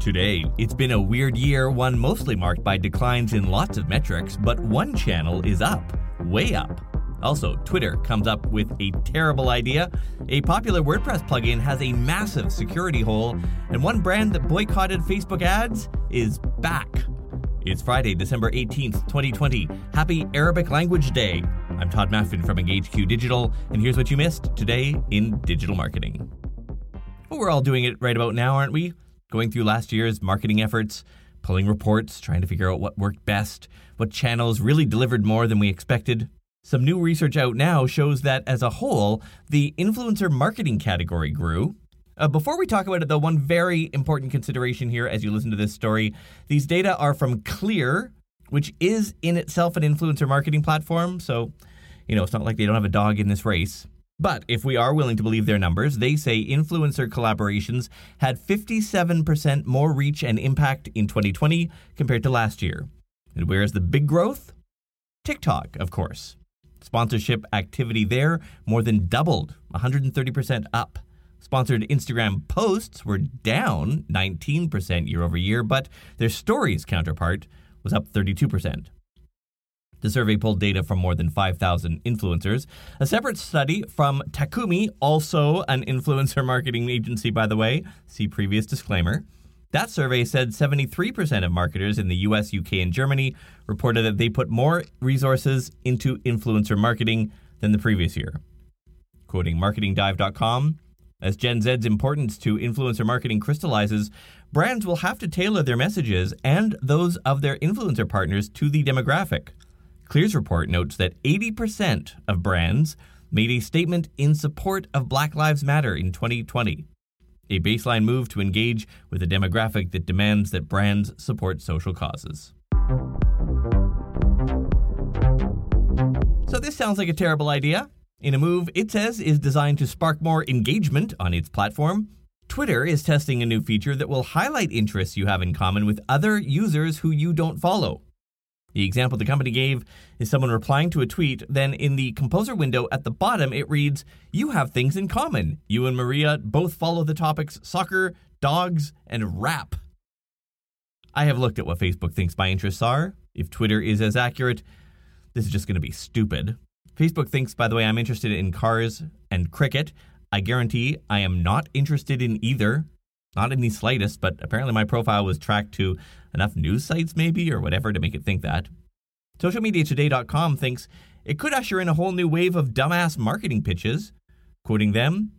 Today, it's been a weird year, one mostly marked by declines in lots of metrics, but one channel is up, way up. Also, Twitter comes up with a terrible idea. A popular WordPress plugin has a massive security hole, and one brand that boycotted Facebook ads is back. It's Friday, December 18th, 2020. Happy Arabic Language Day. I'm Tod Maffin from EngageQ Digital, and here's what you missed today in digital marketing. Well, we're all doing it right about now, aren't we? Going through last year's marketing efforts, pulling reports, trying to figure out what worked best, what channels really delivered more than we expected. Some new research out now shows that as a whole, the influencer marketing category grew. Uh, before we talk about it, though, one very important consideration here as you listen to this story these data are from Klear, which is in itself an influencer marketing platform. So, you know, it's not like they don't have a dog in this race. But if we are willing to believe their numbers, they say influencer collaborations had 57% more reach and impact in 2020 compared to last year. And where's the big growth? TikTok, of course. Sponsorship activity there more than doubled, 130% up. Sponsored Instagram posts were down 19% year over year, but their stories counterpart was up 32%. The survey pulled data from more than 5,000 influencers. A separate study from Takumi, also an influencer marketing agency, by the way, see previous disclaimer. That survey said 73% of marketers in the US, UK, and Germany reported that they put more resources into influencer marketing than the previous year. Quoting marketingdive.com, as Gen Z's importance to influencer marketing crystallizes, brands will have to tailor their messages and those of their influencer partners to the demographic. Klear's report notes that 80% of brands made a statement in support of Black Lives Matter in 2020, a baseline move to engage with a demographic that demands that brands support social causes. So, this sounds like a terrible idea. In a move it says is designed to spark more engagement on its platform, Twitter is testing a new feature that will highlight interests you have in common with other users who you don't follow. The example the company gave is someone replying to a tweet, then in the composer window at the bottom, it reads, You have things in common. You and Maria both follow the topics soccer, dogs, and rap. I have looked at what Facebook thinks my interests are. If Twitter is as accurate, this is just going to be stupid. Facebook thinks, by the way, I'm interested in cars and cricket. I guarantee I am not interested in either. Not in the slightest, but apparently my profile was tracked to enough news sites, maybe, or whatever, to make it think that. SocialMediaToday.com thinks it could usher in a whole new wave of dumbass marketing pitches. Quoting them,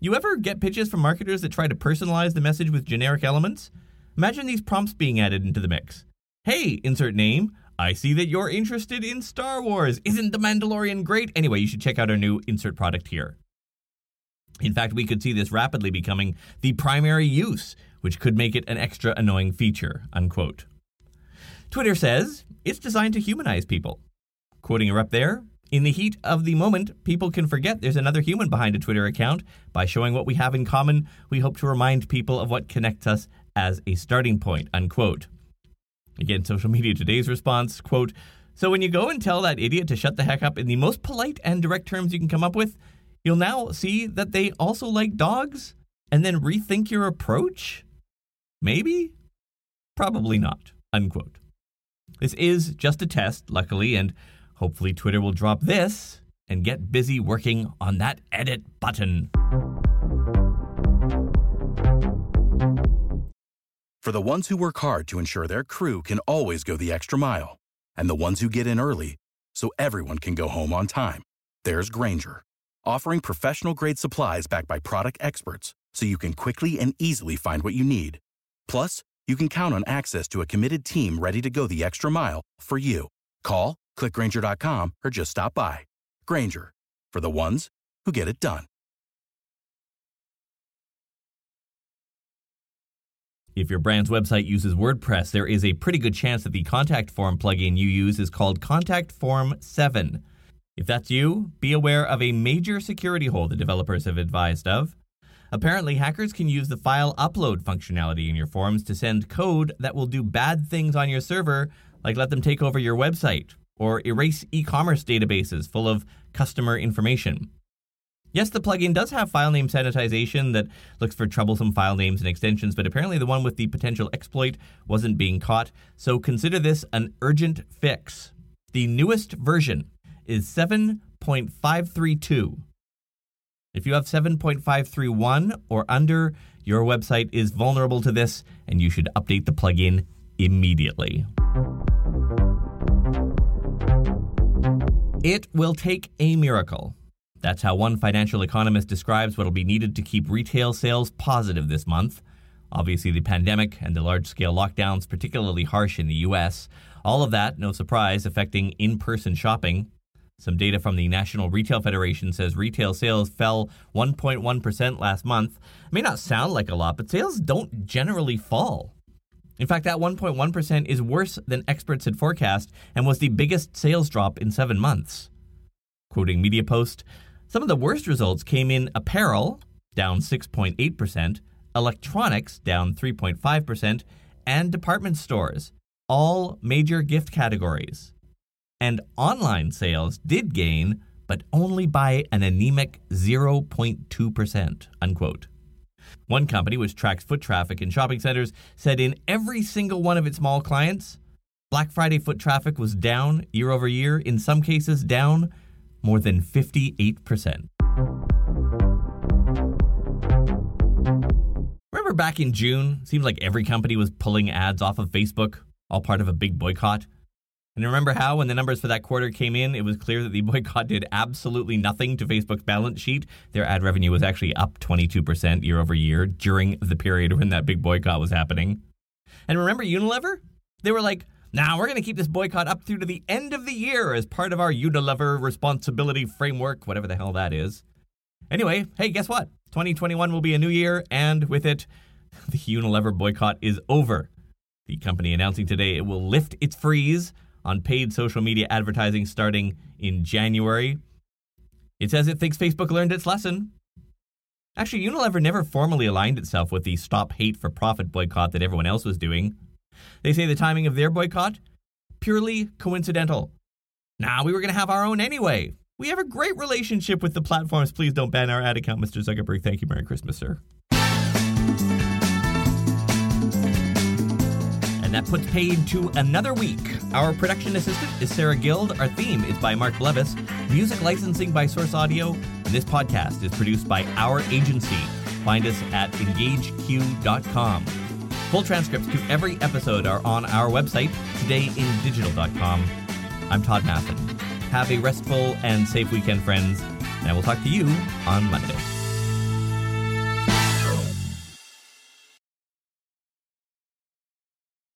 You ever get pitches from marketers that try to personalize the message with generic elements? Imagine these prompts being added into the mix. Hey, insert name. I see that you're interested in Star Wars. Isn't The Mandalorian great? Anyway, you should check out our new insert product here. In fact, we could see this rapidly becoming the primary use, which could make it an extra annoying feature, unquote. Twitter says it's designed to humanize people. Quoting her up there, in the heat of the moment, people can forget there's another human behind a Twitter account. By showing what we have in common, we hope to remind people of what connects us as a starting point, unquote. Again, social media today's response, quote, so when you go and tell that idiot to shut the heck up in the most polite and direct terms you can come up with, you'll now see that they also like dogs and then rethink your approach? Maybe? Probably not. Unquote. This is just a test, luckily, and hopefully Twitter will drop this and get busy working on that edit button. For the ones who work hard to ensure their crew can always go the extra mile, and the ones who get in early so everyone can go home on time, there's Grainger offering professional grade supplies backed by product experts so you can quickly and easily find what you need. Plus, you can count on access to a committed team ready to go the extra mile for you. Call, clickgrainger.com, or just stop by. Grainger, for the ones who get it done. If your brand's website uses WordPress, there is a pretty good chance that the contact form plugin you use is called Contact Form 7. If that's you, be aware of a major security hole the developers have advised of. Apparently, hackers can use the file upload functionality in your forms to send code that will do bad things on your server, like let them take over your website or erase e commerce databases full of customer information. Yes, the plugin does have file name sanitization that looks for troublesome file names and extensions, but apparently the one with the potential exploit wasn't being caught. So consider this an urgent fix. The newest version is 7.532. If you have 7.531 or under, your website is vulnerable to this and you should update the plugin immediately. It will take a miracle. That's how one financial economist describes what will be needed to keep retail sales positive this month. Obviously, the pandemic and the large scale lockdowns, particularly harsh in the US, all of that, no surprise, affecting in person shopping. Some data from the National Retail Federation says retail sales fell 1.1% last month. It may not sound like a lot, but sales don't generally fall. In fact, that 1.1% is worse than experts had forecast and was the biggest sales drop in seven months. Quoting MediaPost, some of the worst results came in apparel, down 6.8%, electronics, down 3.5%, and department stores, all major gift categories. And online sales did gain, but only by an anemic 0.2%, unquote. One company, which tracks foot traffic in shopping centers, said in every single one of its mall clients, Black Friday foot traffic was down year over year, in some cases down more than 58%. Remember back in June? Seemed like every company was pulling ads off of Facebook, all part of a big boycott. And remember how, when the numbers for that quarter came in, it was clear that the boycott did absolutely nothing to Facebook's balance sheet? Their ad revenue was actually up 22% year over year during the period when that big boycott was happening. And remember Unilever? They were like, now we're going to keep this boycott up through to the end of the year as part of our Unilever responsibility framework, whatever the hell that is. Anyway, hey, guess what? 2021 will be a new year, and with it, the Unilever boycott is over. The company announcing today it will lift its freeze on paid social media advertising starting in January. It says it thinks Facebook learned its lesson. Actually, Unilever never formally aligned itself with the stop hate for profit boycott that everyone else was doing. They say the timing of their boycott purely coincidental. Nah, we were going to have our own anyway. We have a great relationship with the platforms. Please don't ban our ad account, Mr. Zuckerberg. Thank you. Merry Christmas, sir. And that puts paid to another week. Our production assistant is Sarah Guild. Our theme is by Mark Levis. Music licensing by Source Audio. And this podcast is produced by our agency. Find us at engageq.com. Full transcripts to every episode are on our website, todayindigital.com. I'm Tod Maffin. Have a restful and safe weekend, friends, and I will talk to you on Monday.